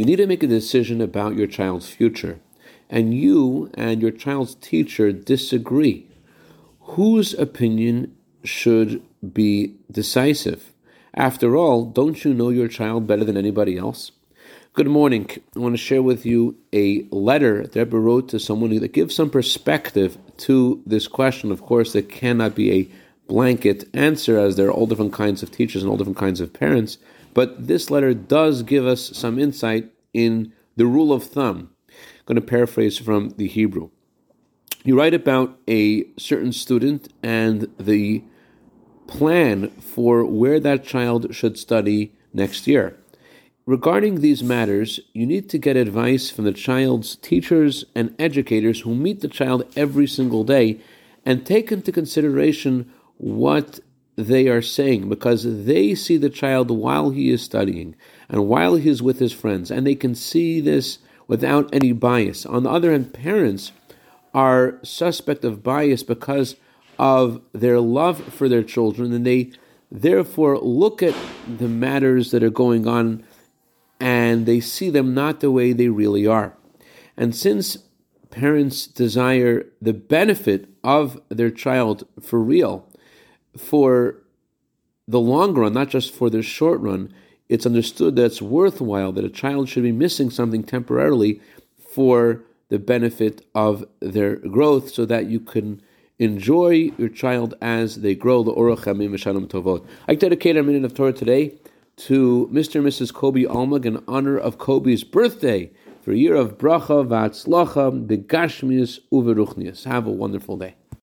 You need to make a decision about your child's future, and you and your child's teacher disagree. Whose opinion should be decisive? After all, don't you know your child better than anybody else? Good morning. I want to share with you a letter that Rebbe wrote to someone that gives some perspective to this question. Of course, there cannot be a blanket answer as there are all different kinds of teachers and all different kinds of parents, but this letter does give us some insight in the rule of thumb. I'm going to paraphrase from the Hebrew. You write about a certain student and the plan for where that child should study next year. Regarding these matters, you need to get advice from the child's teachers and educators who meet the child every single day and take into consideration what they are saying because they see the child while he is studying and while he is with his friends, and they can see this without any bias. On the other hand, parents are suspect of bias because of their love for their children, and they therefore look at the matters that are going on and they see them not the way they really are. And since parents desire the benefit of their child for real, for the long run, not just for the short run, it's understood that it's worthwhile that a child should be missing something temporarily for the benefit of their growth so that you can enjoy your child as they grow. The Orach Hamim Shalom Tovot. I dedicate a minute of Torah today to Mr. and Mrs. Kobe Almag in honor of Kobe's birthday for a year of bracha, vatzlacha, begashmius, uveruchnius. Have a wonderful day.